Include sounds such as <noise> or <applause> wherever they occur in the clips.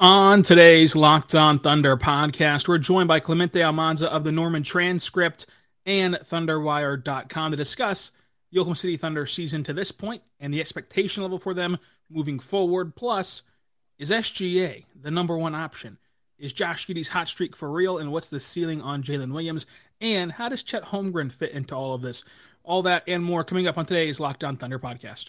On today's Locked On Thunder podcast, we're joined by Clemente Almanza of the Norman Transcript and ThunderWire.com to discuss the Oklahoma City Thunder season to this point and the expectation level for them moving forward. Plus, is SGA the number one option? Is Josh Giddey's hot streak for real? And what's the ceiling on Jalen Williams? And how does Chet Holmgren fit into all of this? All that and more coming up on today's Locked On Thunder podcast.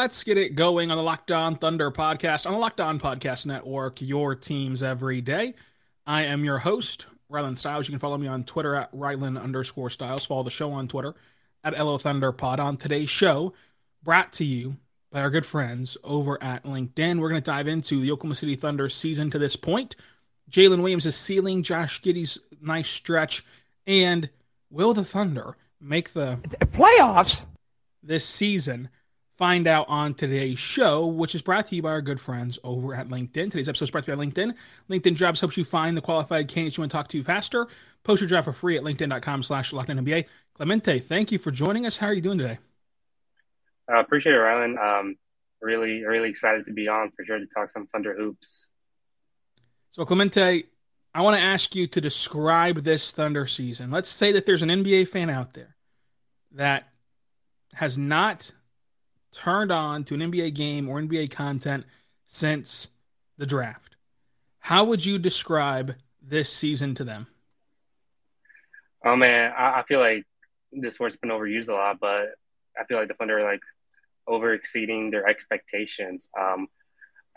Let's get it going on the Locked On Thunder podcast on the Locked On Podcast Network, your teams every day. I am your host, Rylan Stiles. You can follow me on Twitter at Rylan underscore Stiles. Follow the show on Twitter at LO Thunder Pod. On today's show, brought to you by our good friends over at LinkedIn. We're going to dive into the Oklahoma City Thunder season to this point. Jalen Williams is ceiling Josh Giddey's nice stretch. And will the Thunder make the playoffs this season? Find out on today's show, which is brought to you by our good friends over at LinkedIn. Today's episode is brought to you by LinkedIn. LinkedIn Jobs helps you find the qualified candidates you want to talk to faster. Post your job for free at linkedin.com slash NBA. Clemente, thank you for joining us. How are you doing today? I uh, appreciate it, Rylan. Um, really, really excited to be on for sure to talk some Thunder hoops. So, Clemente, I want to ask you to describe this Thunder season. Let's say that there's an NBA fan out there that has not turned on to an NBA game or NBA content since the draft. How would you describe this season to them? Oh man, I, I feel like this word's been overused a lot, but I feel like the Thunder like over exceeding their expectations. Um,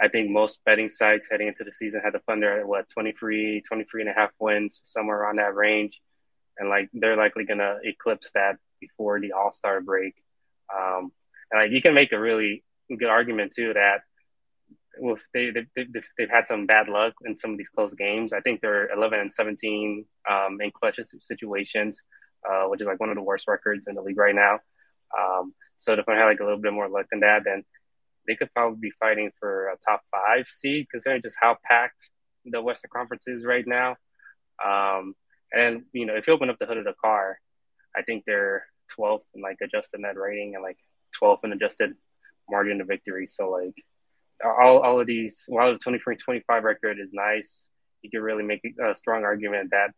I think most betting sites heading into the season had the Thunder at what 23, 23 and a half wins, somewhere around that range. And like they're likely going to eclipse that before the All Star break. Um, like you can make a really good argument too that if they, they, they've, they've had some bad luck in some of these close games. I think they're 11 and 17 um, in clutch situations, uh, which is like one of the worst records in the league right now. Um, so if I had like a little bit more luck than that, then they could probably be fighting for a top five seed, considering just how packed the Western Conference is right now. Um, and you know, if you open up the hood of the car, I think they're 12th in like adjusted net rating and like 12th in adjusted margin of victory. So like all, all of these, while the 23 25 record is nice, you could really make a strong argument that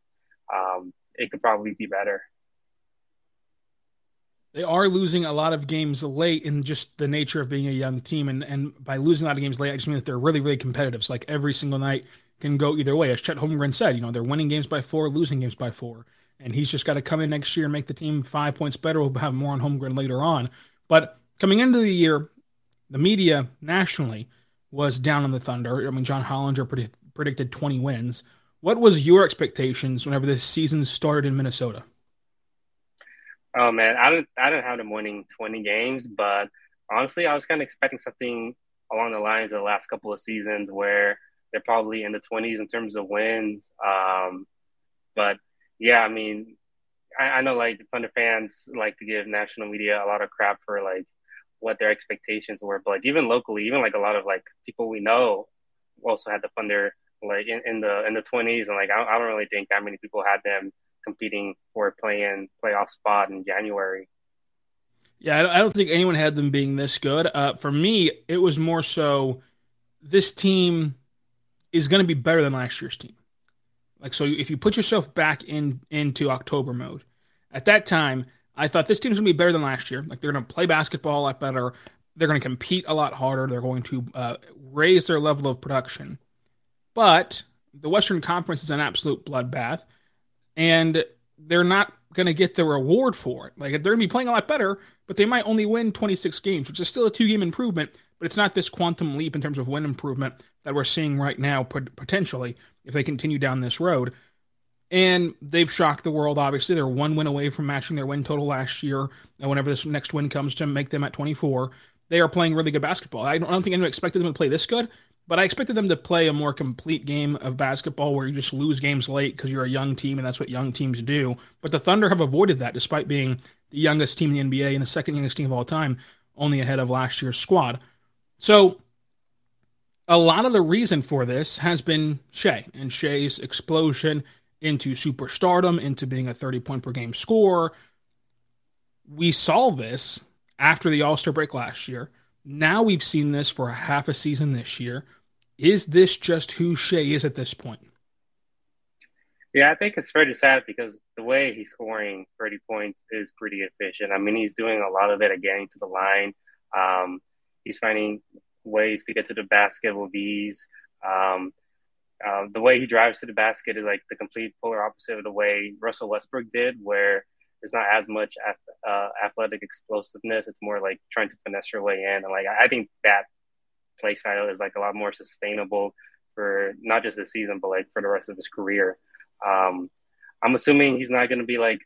um, it could probably be better. They are losing a lot of games late in just the nature of being a young team. And, and by losing a lot of games late, I just mean that they're really, really competitive. So like every single night can go either way. As Chet Holmgren said, you know, they're winning games by four, losing games by four. And he's just got to come in next year and make the team five points better. We'll have more on Holmgren later on. But coming into the year, the media nationally was down on the Thunder. I mean, John Hollinger predict, predicted 20 wins. What was your expectations whenever this season started in Minnesota? Oh man, I didn't I didn't have them winning 20 games, but honestly, I was kind of expecting something along the lines of the last couple of seasons where they're probably in the 20s in terms of wins. Um, but yeah, I mean, I, I know like the Thunder fans like to give national media a lot of crap for like what their expectations were, but like even locally, even like a lot of like people we know also had the Thunder like in, in the in the twenties, and like I, I don't really think that many people had them competing for a play-in playoff spot in January. Yeah, I don't think anyone had them being this good. Uh, for me, it was more so this team is going to be better than last year's team. Like so, if you put yourself back in into October mode, at that time, I thought this team's gonna be better than last year. Like they're gonna play basketball a lot better. They're gonna compete a lot harder. They're going to uh, raise their level of production. But the Western Conference is an absolute bloodbath, and they're not going to get the reward for it. Like they're going to be playing a lot better, but they might only win 26 games, which is still a two game improvement, but it's not this quantum leap in terms of win improvement that we're seeing right now, potentially, if they continue down this road. And they've shocked the world, obviously. They're one win away from matching their win total last year. And whenever this next win comes to make them at 24, they are playing really good basketball. I don't, I don't think anyone expected them to play this good, but I expected them to play a more complete game of basketball where you just lose games late because you're a young team and that's what young teams do. But the Thunder have avoided that despite being the youngest team in the NBA and the second youngest team of all time, only ahead of last year's squad. So a lot of the reason for this has been Shai and Shai's explosion into superstardom, into being a 30 point per game scorer. We saw this after the All Star break last year. Now we've seen this for a half a season this year. Is this just who Shai is at this point? Yeah, I think it's fair to say because the way he's scoring 30 points is pretty efficient. I mean, he's doing a lot of it at getting to the line. Um, he's finding ways to get to the basket with ease. Um, uh, the way he drives to the basket is like the complete polar opposite of the way Russell Westbrook did, where there's not as much uh, athletic explosiveness. It's more like trying to finesse your way in. And like I think that play style is like a lot more sustainable for not just this season, but like for the rest of his career. Um, I'm assuming he's not going to be like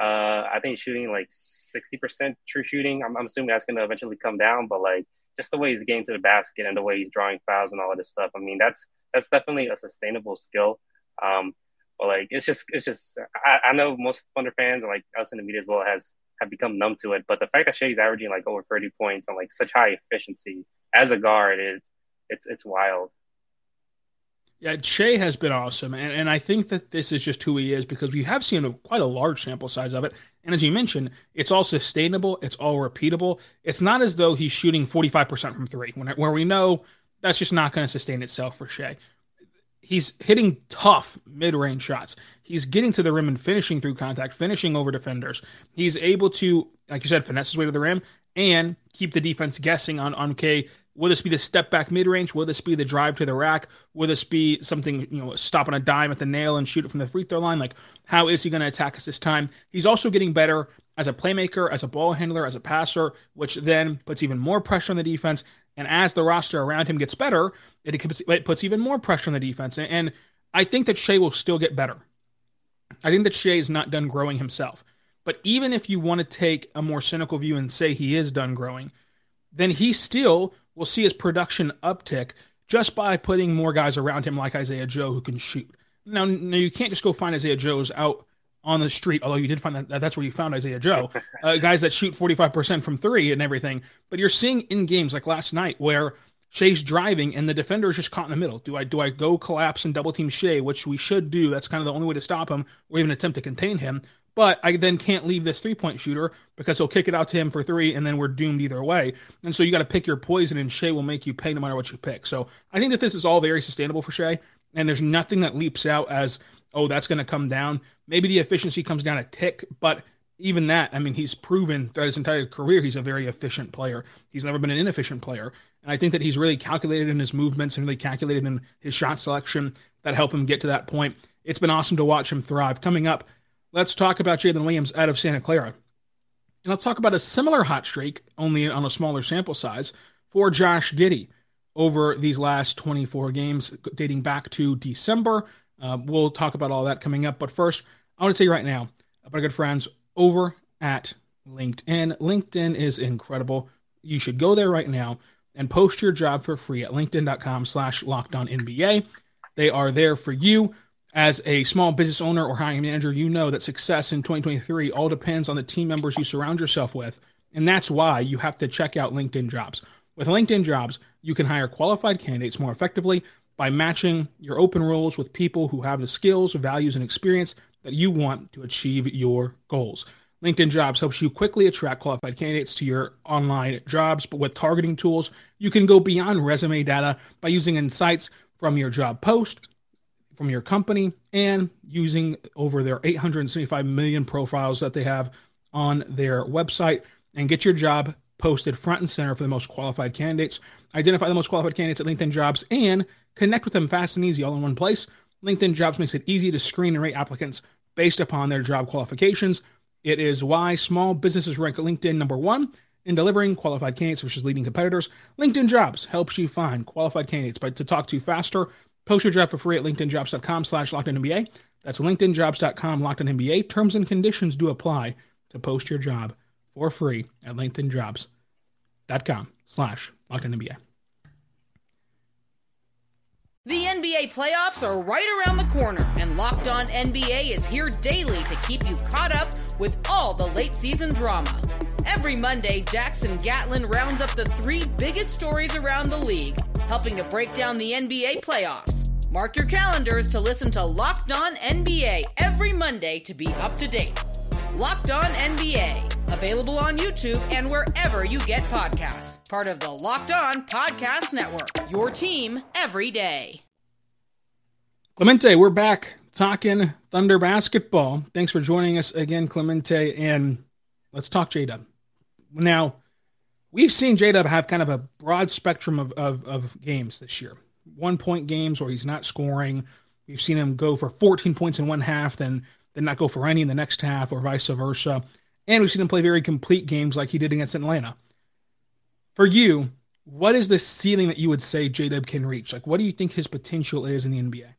uh, I think shooting like 60% true shooting. I'm, I'm assuming that's going to eventually come down, but like just the way he's getting to the basket and the way he's drawing fouls and all of this stuff. I mean, that's that's definitely a sustainable skill. Um, but like it's just it's just I, I know most Thunder fans like us in the media as well has have become numb to it. But the fact that Shai's averaging like over 30 points and like such high efficiency as a guard is it's it's wild. Yeah, Shai has been awesome, and, and I think that this is just who he is because we have seen a, quite a large sample size of it. And as you mentioned, it's all sustainable, it's all repeatable. It's not as though he's shooting 45% from three, when, where we know that's just not going to sustain itself for Shai he's hitting tough mid-range shots. He's getting to the rim and finishing through contact, finishing over defenders. He's able to, like you said, finesse his way to the rim and keep the defense guessing on, on okay, will this be the step back mid range? Will this be the drive to the rack? Will this be something, you know, stop on a dime at the nail and shoot it from the free throw line? Like, how is he going to attack us this time? He's also getting better as a playmaker, as a ball handler, as a passer, which then puts even more pressure on the defense. And as the roster around him gets better, it, puts even more pressure on the defense. And I think that Shai will still get better. I think that Shai is not done growing himself. But even if you want to take a more cynical view and say he is done growing, then he still will see his production uptick just by putting more guys around him like Isaiah Joe who can shoot. Now, now you can't just go find Isaiah Joe's out on the street, although you did find that that's where you found Isaiah Joe, <laughs> uh, guys that shoot 45% from three and everything. But you're seeing in games like last night where Shai's driving and the defender is just caught in the middle. Do I do I go collapse and double team Shai, which we should do? That's kind of the only way to stop him or even attempt to contain him. But I then can't leave this three point shooter because he'll kick it out to him for three, and then we're doomed either way. And so you got to pick your poison, and Shai will make you pay no matter what you pick. So I think that this is all very sustainable for Shai, and there's nothing that leaps out as oh, that's going to come down. Maybe the efficiency comes down a tick, but even that, I mean, he's proven throughout his entire career he's a very efficient player. He's never been an inefficient player. And I think that he's really calculated in his movements and really calculated in his shot selection that help him get to that point. It's been awesome to watch him thrive. Coming up, let's talk about Jalen Williams out of Santa Clara. And let's talk about a similar hot streak, only on a smaller sample size, for Josh Giddey over these last 24 games dating back to December. Uh, we'll talk about all that coming up. But first, I want to say right now about our good friends over at LinkedIn. LinkedIn is incredible. You should go there right now and post your job for free at linkedin.com slash NBA. They are there for you. As a small business owner or hiring manager, you know that success in 2023 all depends on the team members you surround yourself with. And that's why you have to check out LinkedIn Jobs. With LinkedIn Jobs, you can hire qualified candidates more effectively by matching your open roles with people who have the skills, values, and experience that you want to achieve your goals. LinkedIn Jobs helps you quickly attract qualified candidates to your online jobs, but with targeting tools, you can go beyond resume data by using insights from your job post, from your company, and using over their 875 million profiles that they have on their website and get your job posted front and center for the most qualified candidates. Identify the most qualified candidates at LinkedIn Jobs and connect with them fast and easy all in one place. LinkedIn Jobs makes it easy to screen and rate applicants based upon their job qualifications. It is why small businesses rank LinkedIn number one in delivering qualified candidates versus leading competitors. LinkedIn Jobs helps you find qualified candidates, but to talk to faster, post your job for free at linkedinjobs.com slash LockedOnNBA. That's linkedinjobs.com LockedOnNBA. Terms and conditions do apply to post your job for free at linkedinjobs.com slash LockedOnNBA. The NBA playoffs are right around the corner, and Locked On NBA is here daily to keep you caught up with all the late season drama. Every Monday, Jackson Gatlin rounds up the three biggest stories around the league, helping to break down the NBA playoffs. Mark your calendars to listen to Locked On NBA every Monday to be up to date. Locked On NBA, available on YouTube and wherever you get podcasts. Part of the Locked On Podcast Network, your team every day. Clemente, we're back talking Thunder basketball. Thanks for joining us again, Clemente, and let's talk J Dub. Now, we've seen J Dub have kind of a broad spectrum of, of, of games this year. One point games where he's not scoring. We've seen him go for 14 points in one half, then then not go for any in the next half, or vice versa. And we've seen him play very complete games like he did against Atlanta. For you, what is the ceiling that you would say J Dub can reach? Like, what do you think his potential is in the NBA?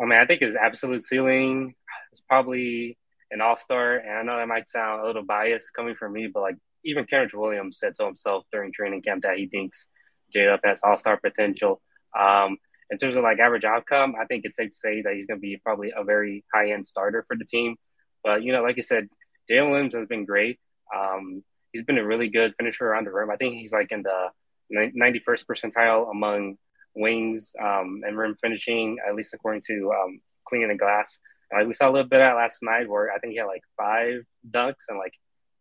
I mean, I think his absolute ceiling is probably an all star. And I know that might sound a little biased coming from me, but like even Kenrich Williams said to himself during training camp that he thinks J Dub has all star potential. Um, in terms of like average outcome, I think it's safe to say that he's going to be probably a very high end starter for the team. But, you know, like you said, Jalen Williams has been great. Um, he's been a really good finisher around the rim. I think he's like in the 91st percentile among wings um, and rim finishing, at least according to um, the glass. like we saw a little bit of that last night, where I think he had like five dunks and like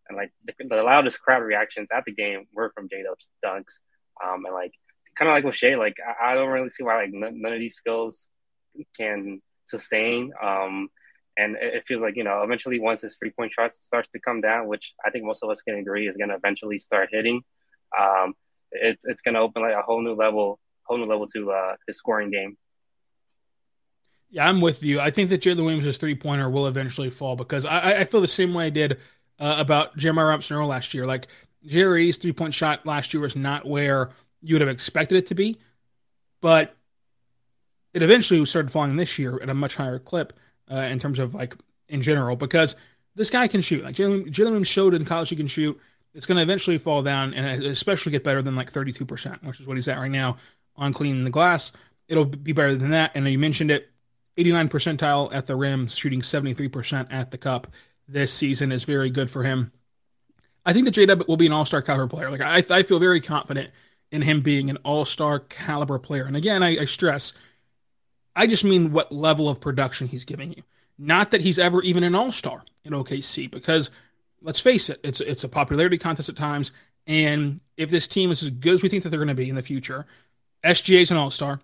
and like the, the loudest crowd reactions at the game were from J Dub's dunks. Um, and like kind of like with Shai, like I, I, don't really see why like none of these skills can sustain. Um, and it feels like, you know, eventually once his three point shot starts to come down, which I think most of us can agree is going to eventually start hitting, um, it's, it's going to open like a whole new level, whole new level to uh, his scoring game. Yeah, I'm with you. I think that Jalen Williams' three pointer will eventually fall because I, I feel the same way I did uh, about Jeremiah Robinson Earl last year. Like Jerry's three point shot last year was not where you would have expected it to be, but it eventually started falling this year at a much higher clip uh, in terms of like in general because this guy can shoot. Like Jalen showed in college he can shoot. It's going to eventually fall down and especially get better than like 32%, which is what he's at right now on cleaning the glass. It'll be better than that. And you mentioned it 89 percentile at the rim, shooting 73% at the cup this season is very good for him. I think that J Dub will be an all star caliber player. Like I, I feel very confident in him being an all star caliber player. And again, I, I stress I just mean what level of production he's giving you. Not that he's ever even an all star in OKC, because let's face it, it's it's a popularity contest at times. And if this team is as good as we think that they're going to be in the future, SGA is an all star.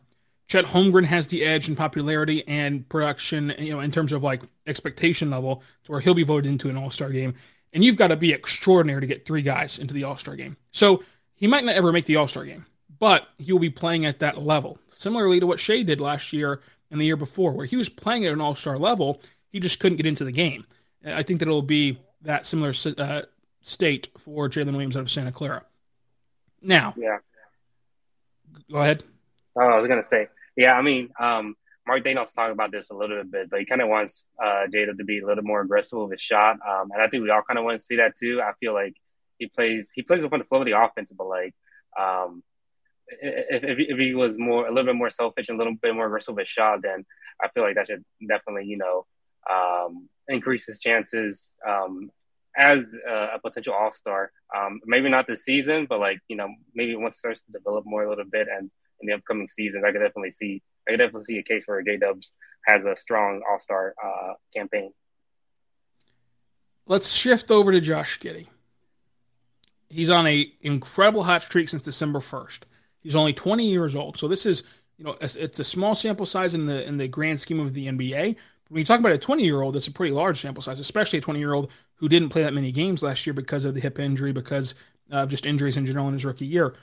Chet Holmgren has the edge in popularity and production, you know, in terms of like expectation level, to where he'll be voted into an all star game. And you've got to be extraordinary to get three guys into the all star game. So he might not ever make the all star game but he will be playing at that level. Similarly to what Shai did last year and the year before, where he was playing at an all star level, he just couldn't get into the game. I think that it'll be that similar uh, state for Jalen Williams out of Santa Clara. Now, yeah, go ahead. Oh, I was gonna say, yeah. I mean, um, Mark Daigneault's talking about this a little bit, but he kind of wants uh, Jada to be a little more aggressive with his shot, um, and I think we all kind of want to see that too. I feel like he plays he plays within the flow of the offense, but like um, if, if, if he was more a little bit more selfish and a little bit more aggressive with his shot, then I feel like that should definitely you know um, increase his chances um, as a, a potential All Star. Um, maybe not this season, but like you know maybe once starts to develop more a little bit and in the upcoming seasons, I could definitely see I could definitely see a case where J Dubs has a strong All Star uh, campaign. Let's shift over to Josh Giddey. He's on a incredible hot streak since December first. He's only 20 years old, so this is you know it's a small sample size in the in the grand scheme of the NBA. When you talk about a 20 year old, that's a pretty large sample size, especially a 20 year old who didn't play that many games last year because of the hip injury, because of just injuries in general in his rookie year.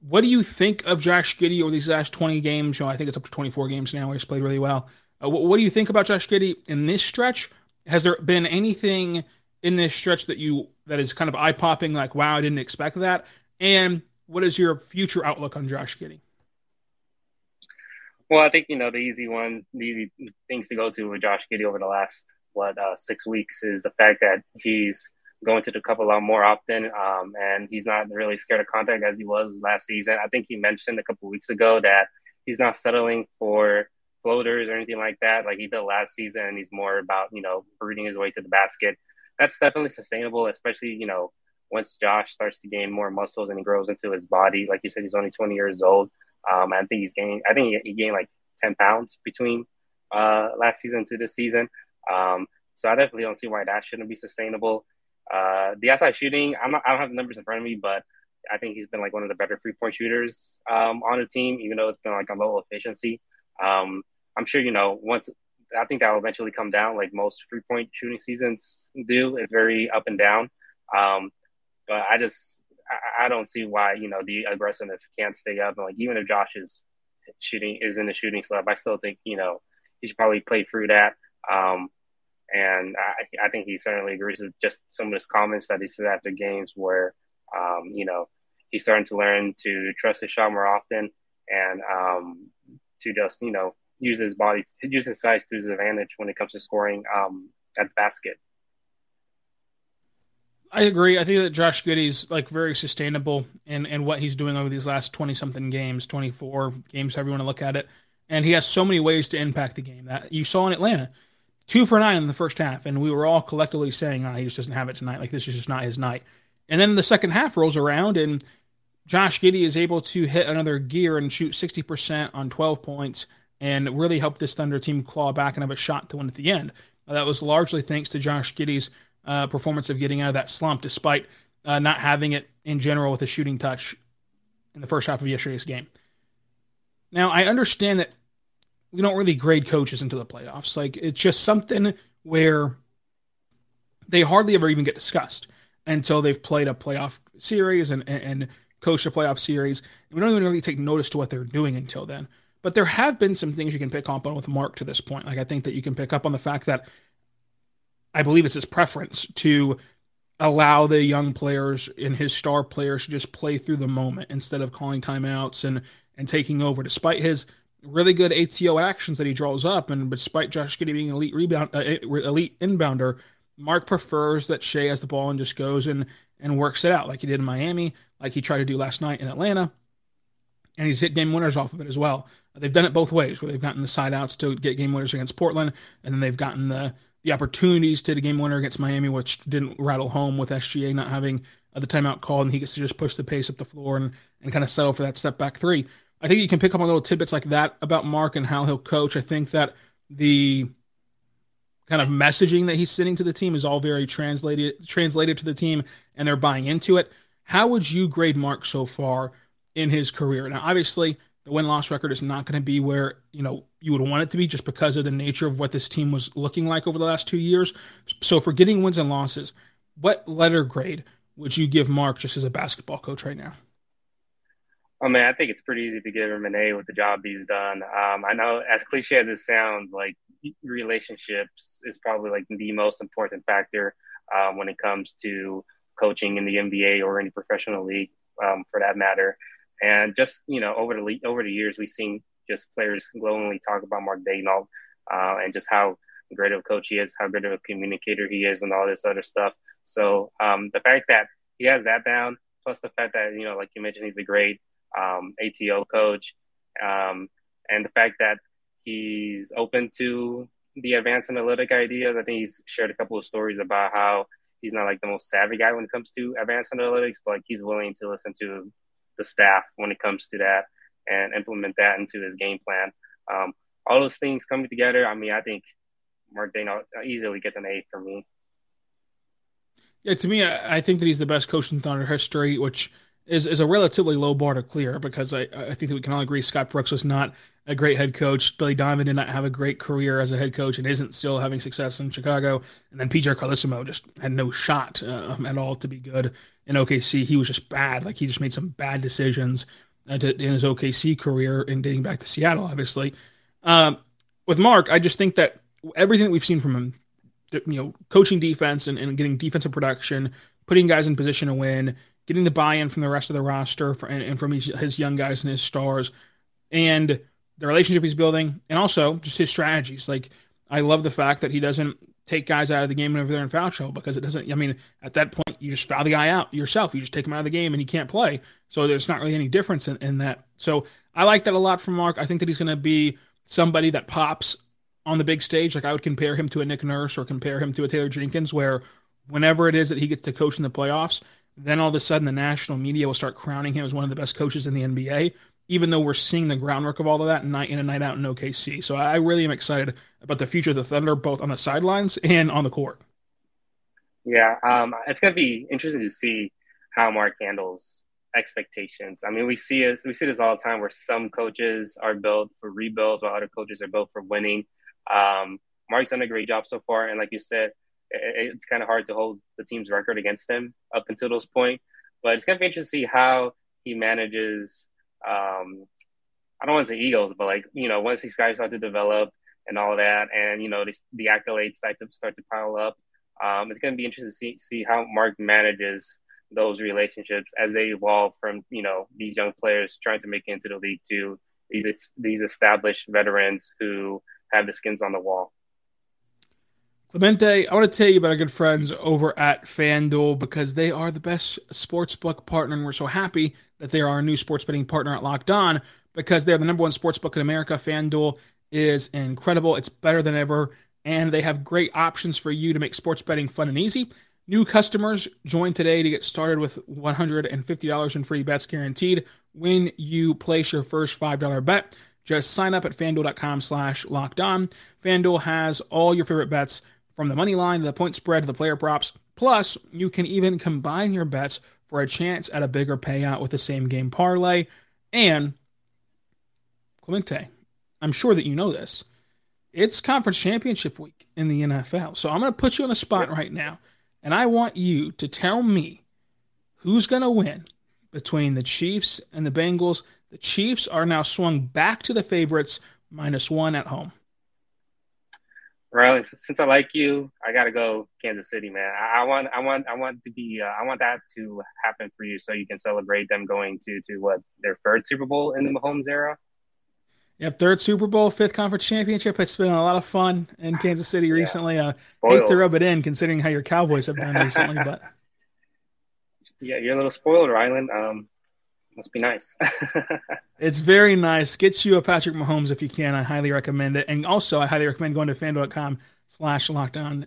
What do you think of Josh Giddey over these last 20 games? You know, I think it's up to 24 games now. He's played really well. Uh, what, what, do you think about Josh Giddey in this stretch? Has there been anything in this stretch that you that is kind of eye popping, like wow, I didn't expect that? And what is your future outlook on Josh Giddey? Well, I think you know the easy one, the easy things to go to with Josh Giddey over the last what uh, six weeks is the fact that he's going to the cup a lot more often, um, and he's not really scared of contact as he was last season. I think he mentioned a couple weeks ago that he's not settling for floaters or anything like that, like he did last season, he's more about you know rooting his way to the basket. That's definitely sustainable, especially you know once Josh starts to gain more muscles and he grows into his body. Like you said, he's only 20 years old. Um, I think he's gained. I think he, gained like 10 pounds between uh, last season to this season. Um, so I definitely don't see why that shouldn't be sustainable. Uh, the outside shooting, I'm not, I don't have the numbers in front of me, but I think he's been like one of the better three point shooters um, on the team, even though it's been like a low efficiency. Um, I'm sure you know once. I think that will eventually come down, like most three point shooting seasons do. It's very up and down. Um, but I just I, I don't see why you know the aggressiveness can't stay up. And like even if Josh is shooting is in the shooting slump, I still think you know he should probably play through that. Um, and I, I think he certainly agrees with just some of his comments that he said after games where um, you know he's starting to learn to trust his shot more often and um, to just you know use his body, use his size to his advantage when it comes to scoring um, at the basket. I agree. I think that Josh Giddey's like very sustainable in, in what he's doing over these last 20 something games, 24 games, however you want to look at it. And he has so many ways to impact the game that you saw in Atlanta. Two for nine in the first half. And we were all collectively saying, oh, he just doesn't have it tonight. Like, this is just not his night. And then the second half rolls around, and Josh Giddey is able to hit another gear and shoot 60% on 12 points and really help this Thunder team claw back and have a shot to win at the end. that was largely thanks to Josh Giddey's uh, performance of getting out of that slump, despite uh, not having it in general with a shooting touch in the first half of yesterday's game. Now, I understand that we don't really grade coaches into the playoffs. Like, it's just something where they hardly ever even get discussed until they've played a playoff series and, and, and coached a playoff series. And We don't even really take notice to what they're doing until then. But there have been some things you can pick up on with Mark to this point. Like, I think that you can pick up on the fact that I believe it's his preference to allow the young players and his star players to just play through the moment instead of calling timeouts and and taking over. Despite his really good ATO actions that he draws up, and despite Josh Giddey being an elite rebound, uh, elite inbounder, Mark prefers that Shai has the ball and just goes and and works it out like he did in Miami, like he tried to do last night in Atlanta, and he's hit game winners off of it as well. They've done it both ways, where they've gotten the side outs to get game winners against Portland, and then they've gotten the the opportunities to the game winner against Miami, which didn't rattle home with SGA not having uh, the timeout call, and he gets to just push the pace up the floor and, and kind of settle for that step back three. I think you can pick up on little tidbits like that about Mark and how he'll coach. I think that the kind of messaging that he's sending to the team is all very translated translated to the team, and they're buying into it. How would you grade Mark so far in his career? Now, obviously, the win loss record is not going to be where you know you would want it to be just because of the nature of what this team was looking like over the last two years. So for getting wins and losses, what letter grade would you give Mark just as a basketball coach right now? Oh mean, I think it's pretty easy to give him an A with the job he's done. Um, I know, as cliche as it sounds, like relationships is probably like the most important factor um, when it comes to coaching in the NBA or any professional league, um, for that matter. And just you know, over the over the years, we've seen just players glowingly talk about Mark Daigneault uh, and just how great of a coach he is, how great of a communicator he is, and all this other stuff. So um, the fact that he has that down, plus the fact that you know, like you mentioned, he's a great um, ATO coach, um, and the fact that he's open to the advanced analytic ideas. I think he's shared a couple of stories about how he's not like the most savvy guy when it comes to advanced analytics, but like he's willing to listen to the staff when it comes to that and implement that into his game plan. Um, all those things coming together, I mean, I think Mark Daigneault easily gets an A for me. Yeah, to me, I, think that he's the best coach in Thunder history, which is, is a relatively low bar to clear because I, I think that we can all agree Scott Brooks was not a great head coach. Billy Donovan did not have a great career as a head coach and isn't still having success in Chicago. And then PJ Carlesimo just had no shot uh, at all to be good in OKC, he was just bad. Like he just made some bad decisions uh, to, in his OKC career and dating back to Seattle, obviously. Um, with Mark, I just think that everything that we've seen from him, you know, coaching defense and, and getting defensive production, putting guys in position to win, getting the buy-in from the rest of the roster for, and, and, from his, his, young guys and his stars, and the relationship he's building, and also just his strategies. Like I love the fact that he doesn't take guys out of the game whenever they're in foul trouble because it doesn't. I mean, at that point, you just foul the guy out yourself. You just take him out of the game and he can't play. So there's not really any difference in, in that. So I like that a lot from Mark. I think that he's going to be somebody that pops on the big stage. Like I would compare him to a Nick Nurse or compare him to a Taylor Jenkins, where whenever it is that he gets to coach in the playoffs, then all of a sudden the national media will start crowning him as one of the best coaches in the NBA even though we're seeing the groundwork of all of that night in and night out in OKC. So I really am excited about the future of the Thunder, both on the sidelines and on the court. Yeah, um, it's going to be interesting to see how Mark handles expectations. I mean, we see it, we see this all the time where some coaches are built for rebuilds, while other coaches are built for winning. Um, Mark's done a great job so far, and like you said, it's kind of hard to hold the team's record against him up until this point. But it's going to be interesting to see how he manages um, I don't want to say egos, but like you know, once these guys start to develop and all that, and you know, the, the accolades start to start to pile up, um, it's going to be interesting to see see how Mark manages those relationships as they evolve from you know these young players trying to make it into the league to these these established veterans who have the skins on the wall. Clemente, I want to tell you about our good friends over at FanDuel because they are the best sportsbook partner, and we're so happy that they are our new sports betting partner at Locked On because they're the number one sportsbook in America. FanDuel is incredible. It's better than ever, and they have great options for you to make sports betting fun and easy. New customers join today to get started with $150 in free bets guaranteed when you place your first $5 bet. Just sign up at fanduel.com slash locked on. FanDuel has all your favorite bets from the money line to the point spread to the player props. Plus, you can even combine your bets for a chance at a bigger payout with the same game parlay. And Clemente, I'm sure that you know this. It's conference championship week in the NFL. So I'm going to put you on the spot right now. And I want you to tell me who's going to win between the Chiefs and the Bengals. The Chiefs are now swung back to the favorites, minus one at home. Riley, since I like you, I gotta go Kansas City, man. I, I want, I want, I want to be, uh, I want that to happen for you, so you can celebrate them going to to what their third Super Bowl in the Mahomes era. Yep, third Super Bowl, fifth conference championship. It's been a lot of fun in <sighs> Kansas City recently. Yeah. Uh, hate to rub it in, considering how your Cowboys have done recently, but <laughs> yeah, you're a little spoiled, Ryland. Um, must be nice. <laughs> it's very nice. Get you a Patrick Mahomes if you can. I highly recommend it. And also, I highly recommend going to fanduel.com slash locked on.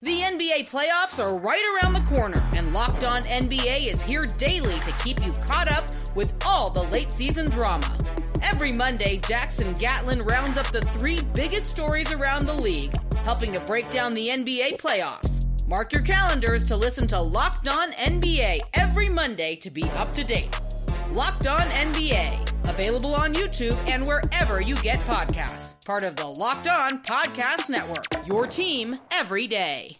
The NBA playoffs are right around the corner, and Locked On NBA is here daily to keep you caught up with all the late season drama. Every Monday, Jackson Gatlin rounds up the three biggest stories around the league, helping to break down the NBA playoffs. Mark your calendars to listen to Locked On NBA every Monday to be up to date. Locked On NBA, available on YouTube and wherever you get podcasts. Part of the Locked On Podcast Network, your team every day.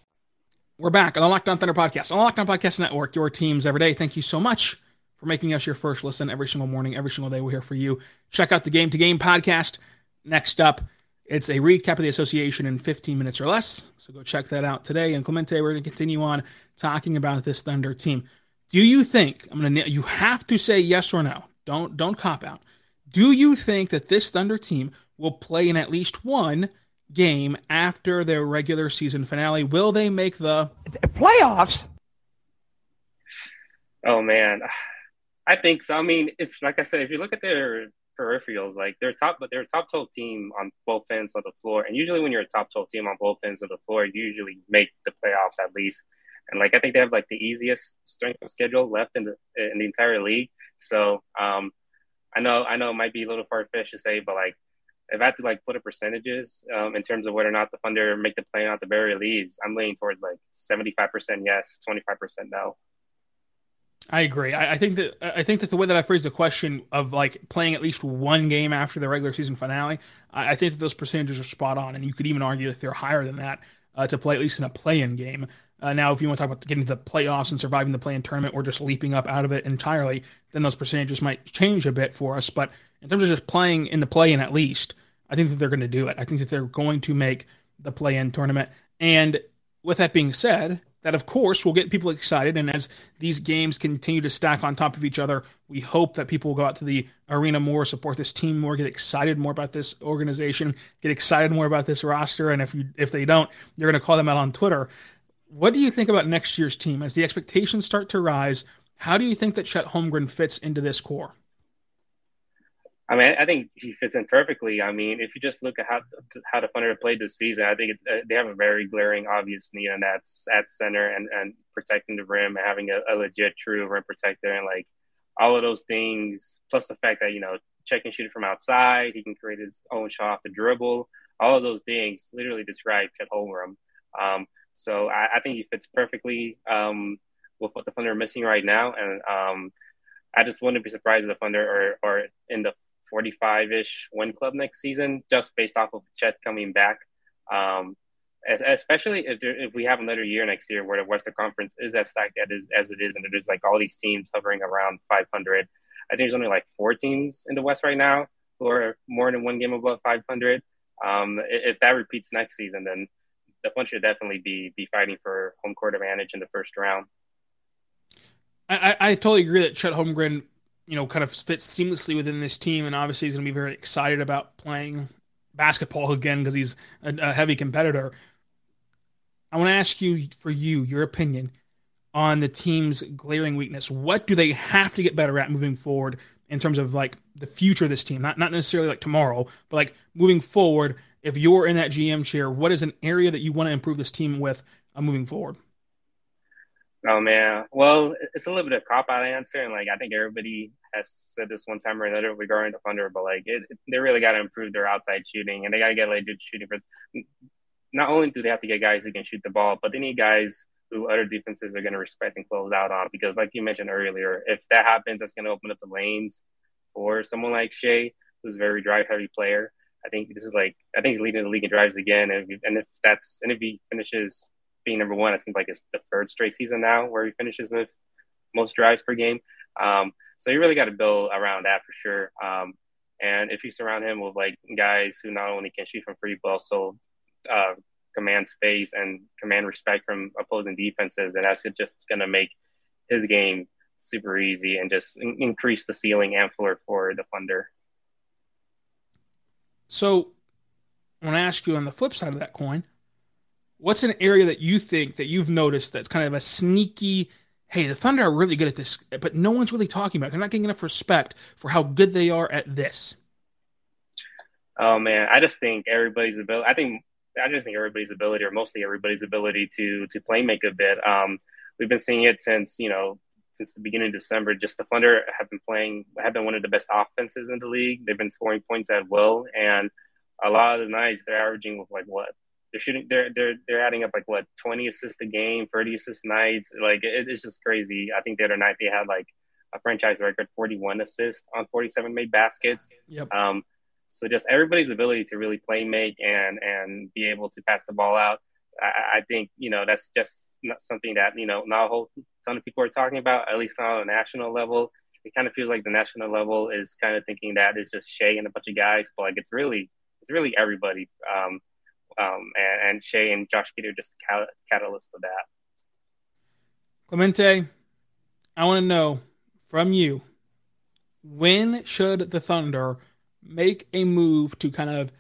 We're back on the Locked On Thunder podcast, on the Locked On Podcast Network, your teams every day. Thank you so much for making us your first listen every single morning, every single day. We're here for you. Check out the Game to Game podcast. Next up, it's a recap of the association in 15 minutes or less. So go check that out today. And Clemente, we're going to continue on talking about this Thunder team. Do you think I'm going to you have to say yes or no. Don't don't cop out. Do you think that this Thunder team will play in at least one game after their regular season finale? Will they make the playoffs? Oh man. I think so. I mean, if like I said, if you look at their peripherals. Like they're top, but they're a top 12 team on both ends of the floor. And usually when you're a top 12 team on both ends of the floor, you usually make the playoffs at least. And like I think they have like the easiest strength of schedule left in the in the entire league. So um, I know I know it might be a little far fetched to say, but like if I had to like put a percentages um, in terms of whether or not the Thunder make the play out the very least, I'm leaning towards like 75% yes, 25% no. I agree. I, I, think that I think that the way that I phrased the question of like playing at least one game after the regular season finale, I, I think that those percentages are spot on, and you could even argue that they're higher than that. uh, to play at least in a play-in game. Uh, now, if you want to talk about getting to the playoffs and surviving the play-in tournament, or just leaping up out of it entirely, then those percentages might change a bit for us. But in terms of just playing in the play-in, at least, I think that they're going to do it. I think that they're going to make the play-in tournament. And with that being said, that of course will get people excited. And as these games continue to stack on top of each other, we hope that people will go out to the arena more, support this team more, get excited more about this organization, get excited more about this roster. And if you if they don't, you're going to call them out on Twitter. What do you think about next year's team as the expectations start to rise? How do you think that Chet Holmgren fits into this core? I mean, I think he fits in perfectly. I mean, if you just look at how how the Thunder played this season, I think it's, uh, they have a very glaring, obvious need, and that's at center and, and protecting the rim and having a, a, legit, true rim protector, and like all of those things, plus the fact that you know Chet can shoot from outside, he can create his own shot off the dribble. All of those things literally describe Chet Holmgren. Um, so I, I, think he fits perfectly um, with what the Thunder are missing right now, and um, I just wouldn't be surprised if the Thunder are, are in the 45 ish win club next season, just based off of Chet coming back. Um, especially if, there, if we have another year next year where the Western Conference is as stacked as, as it is, and there's like all these teams hovering around 500. I think there's only like four teams in the West right now who are more than one game above 500. Um, if that repeats next season, then the Thunder should definitely be be fighting for home court advantage in the first round. I, I totally agree that Chet Holmgren you know, kind of fits seamlessly within this team, and obviously he's going to be very excited about playing basketball again because he's a, a, heavy competitor. I want to ask you for you your opinion on the team's glaring weakness. What do they have to get better at moving forward in terms of like the future of this team? Not not necessarily like tomorrow, but like moving forward. If you're in that GM chair, what is an area that you want to improve this team with uh, moving forward? Oh man, well, it's a little bit of cop out answer, and like I think everybody has said this one time or another regarding the Thunder, but like it, they really got to improve their outside shooting, and they got to get like good shooting. For not only do they have to get guys who can shoot the ball, but they need guys who other defenses are going to respect and close out on. Because like you mentioned earlier, if that happens, that's going to open up the lanes for someone like Shai, who's a very drive heavy player. I think this is like I think he's leading the league in drives again, and if, and if that's and if he finishes being number one. It seems like it's the third straight season now where he finishes with most drives per game. Um, so you really got to build around that for sure. Um, and if you surround him with like guys who not only can shoot from free, but also uh, command space and command respect from opposing defenses, then that's just going to make his game super easy and just in- increase the ceiling and floor for the Thunder. So, I want to ask you on the flip side of that coin what's an area that you think that you've noticed that's kind of a sneaky hey the thunder are really good at this but no one's really talking about it. they're not getting enough respect for how good they are at this. Oh man. I just think everybody's ability i think i just think everybody's ability or mostly everybody's ability to to play make a bit. Um we've been seeing it since you know since the beginning of December, just the Thunder have been playing, have been one of the best offenses in the league. They've been scoring points at will, and a lot of the nights they're averaging with like what they're shooting they're they're they're adding up like what 20 assists a game 30 assist nights like it, it's just crazy. I think the other night they had like a franchise record 41 assists on 47 made baskets. Yep. um so just everybody's ability to really play make and and be able to pass the ball out I, I think you know that's just not something that you know not a whole ton of people are talking about at least not on a national level. It kind of feels like the national level is kind of thinking that it's just Shai and a bunch of guys but like it's really it's really everybody. Um um, and, and Shai and Josh Giddey are just the catalyst of that. Clemente, I want to know from you when should the Thunder make a move to kind of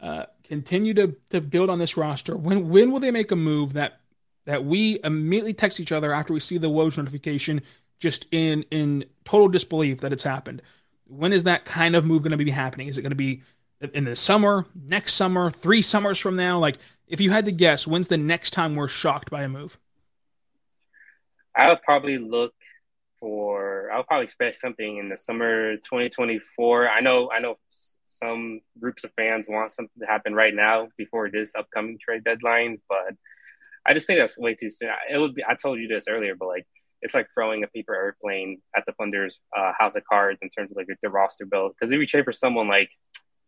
uh, continue to, to build on this roster? When when will they make a move that that we immediately text each other after we see the Woj notification, just in in total disbelief that it's happened? When is that kind of move going to be happening? Is it going to be in the summer, next summer, three summers from now? Like, if you had to guess, when's the next time we're shocked by a move? I would probably look for. I would probably expect something in the summer 2024. I know. I know some groups of fans want something to happen right now before this upcoming trade deadline, but I just think that's way too soon. It would be. I told you this earlier, but like it's like throwing a paper airplane at the Thunder's uh, house of cards in terms of like the roster build. Because if you trade for someone like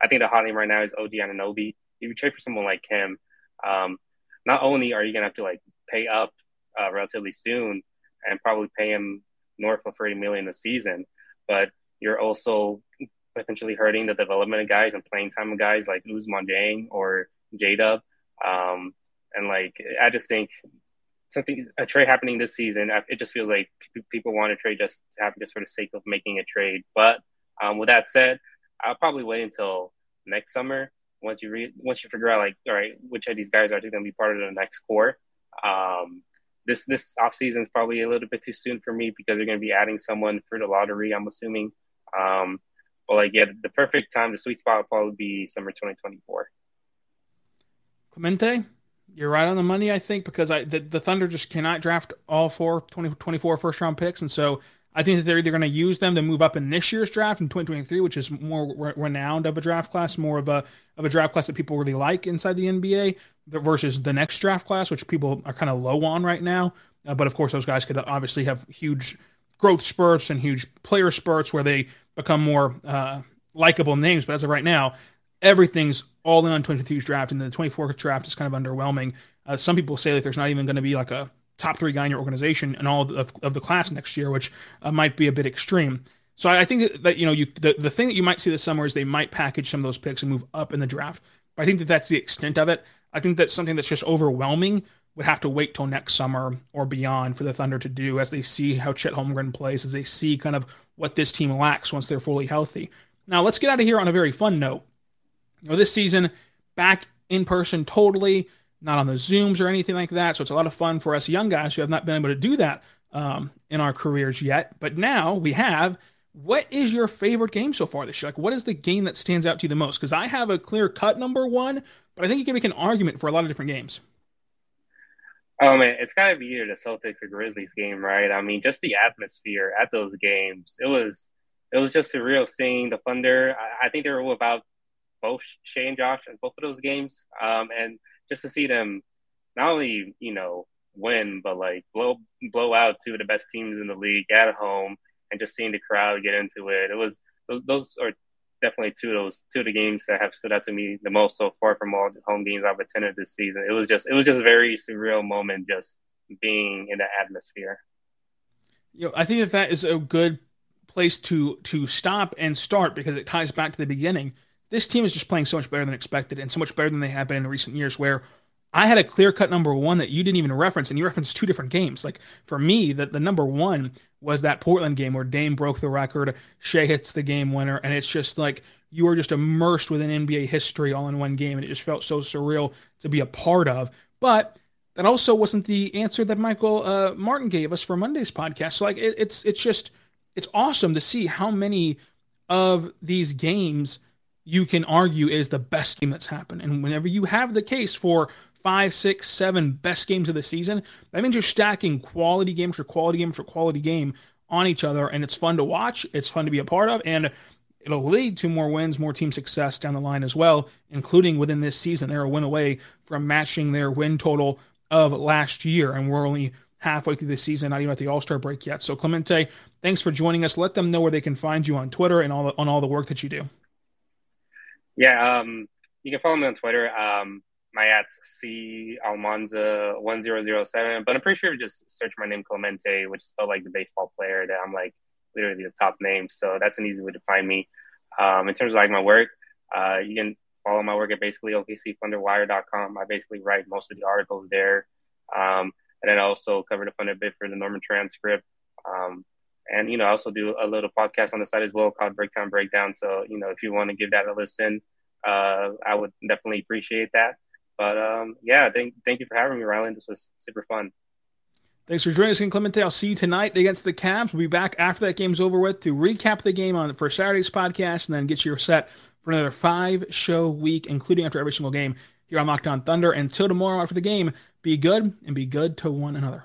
I think the hot name right now is OG Anunoby. You trade for someone like him. Um, not only are you gonna have to like pay up uh, relatively soon and probably pay him north of 30 million a season, but you're also potentially hurting the development of guys and playing time of guys like Ousmane Dieng or J Dub. Um, and like, I just think something a trade happening this season, it just feels like people want to trade just to have just for the sake of making a trade. But um, with that said, I'll probably wait until next summer once you read once you figure out like all right which of these guys are going to be part of the next core. Um, this this off season is probably a little bit too soon for me because they're going to be adding someone for the lottery. I'm assuming. Um, but like yeah, the perfect time, the sweet spot would probably be summer 2024. Clemente, you're right on the money, I think, because I the, the Thunder just cannot draft all four 2024 first round picks, and so I think that they're either going to use them to move up in this year's draft in 2023, which is more re- renowned of a draft class, more of a of a draft class that people really like inside the NBA, versus the next draft class, which people are kind of low on right now. Uh, but of course, those guys could obviously have huge growth spurts and huge player spurts where they become more uh, likable names. But as of right now, everything's all in on 23's draft, and the 24th draft is kind of underwhelming. Uh, some people say that there's not even going to be like a top three guy in your organization and all of, of the class next year, which uh, might be a bit extreme. So I, I think that you know you the, the thing that you might see this summer is they might package some of those picks and move up in the draft. But I think that that's the extent of it. I think that something that's just overwhelming would have to wait till next summer or beyond for the Thunder to do as they see how Chet Holmgren plays, as they see kind of what this team lacks once they're fully healthy. Now let's get out of here on a very fun note. You know, this season back in person totally not on the Zooms or anything like that. So it's a lot of fun for us young guys who have not been able to do that um, in our careers yet. But now we have. What is your favorite game so far this year? Like, what is the game that stands out to you the most? Because I have a clear cut number one, but I think you can make an argument for a lot of different games. Oh man, it's got to be either the Celtics or Grizzlies game, right? I mean, just the atmosphere at those games. It was it was just surreal seeing the Thunder. I, I think they were about both Shai and Josh in both of those games, um, and just to see them not only you know win but like blow blow out two of the best teams in the league at home and just seeing the crowd get into it. It was those, those are definitely two of those two of the games that have stood out to me the most so far from all the home games I've attended this season. It was just it was just a very surreal moment just being in the atmosphere. You know I think that that is a good place to to stop and start because it ties back to the beginning this team is just playing so much better than expected and so much better than they have been in recent years where I had a clear cut number one that you didn't even reference, and you referenced two different games. Like for me, that the number one was that Portland game where Dame broke the record, Shai hits the game winner, and it's just like you are just immersed within NBA history all in one game, and it just felt so surreal to be a part of. But that also wasn't the answer that Michael uh, Martin gave us for Monday's podcast. So like it, it's it's just it's awesome to see how many of these games you can argue is the best game that's happened. And whenever you have the case for five, six, seven best games of the season, that means you're stacking quality game for quality game for quality game on each other. And it's fun to watch, it's fun to be a part of, and it'll lead to more wins, more team success down the line as well, including within this season. They're a win away from matching their win total of last year. And we're only halfway through the season, not even at the All Star break yet. So, Clemente, thanks for joining us. Let them know where they can find you on Twitter and all the, on all the work that you do. Yeah, um, you can follow me on Twitter. Um, my at's C Almanza one zero zero seven, but I'm pretty sure if you just search my name Clemente, which is spelled like the baseball player. That I'm like literally the top name, so that's an easy way to find me. Um, in terms of like my work, uh, you can follow my work at basically OKCThunderWire.com. I basically write most of the articles there, um, and then I also cover the Thunder bit for the Norman Transcript. Um, and, you know, I also do a little podcast on the side as well called Breakdown Breakdown. So, you know, if you want to give that a listen, uh, I would definitely appreciate that. But um, yeah, thank, thank you for having me, Rylan. This was super fun. Thanks for joining us, in Clemente. I'll see you tonight against the Cavs. We'll be back after that game's over with to recap the game on for Saturday's podcast and then get you set for another five show week, including after every single game here on Locked On Thunder. Until tomorrow after the game, be good and be good to one another.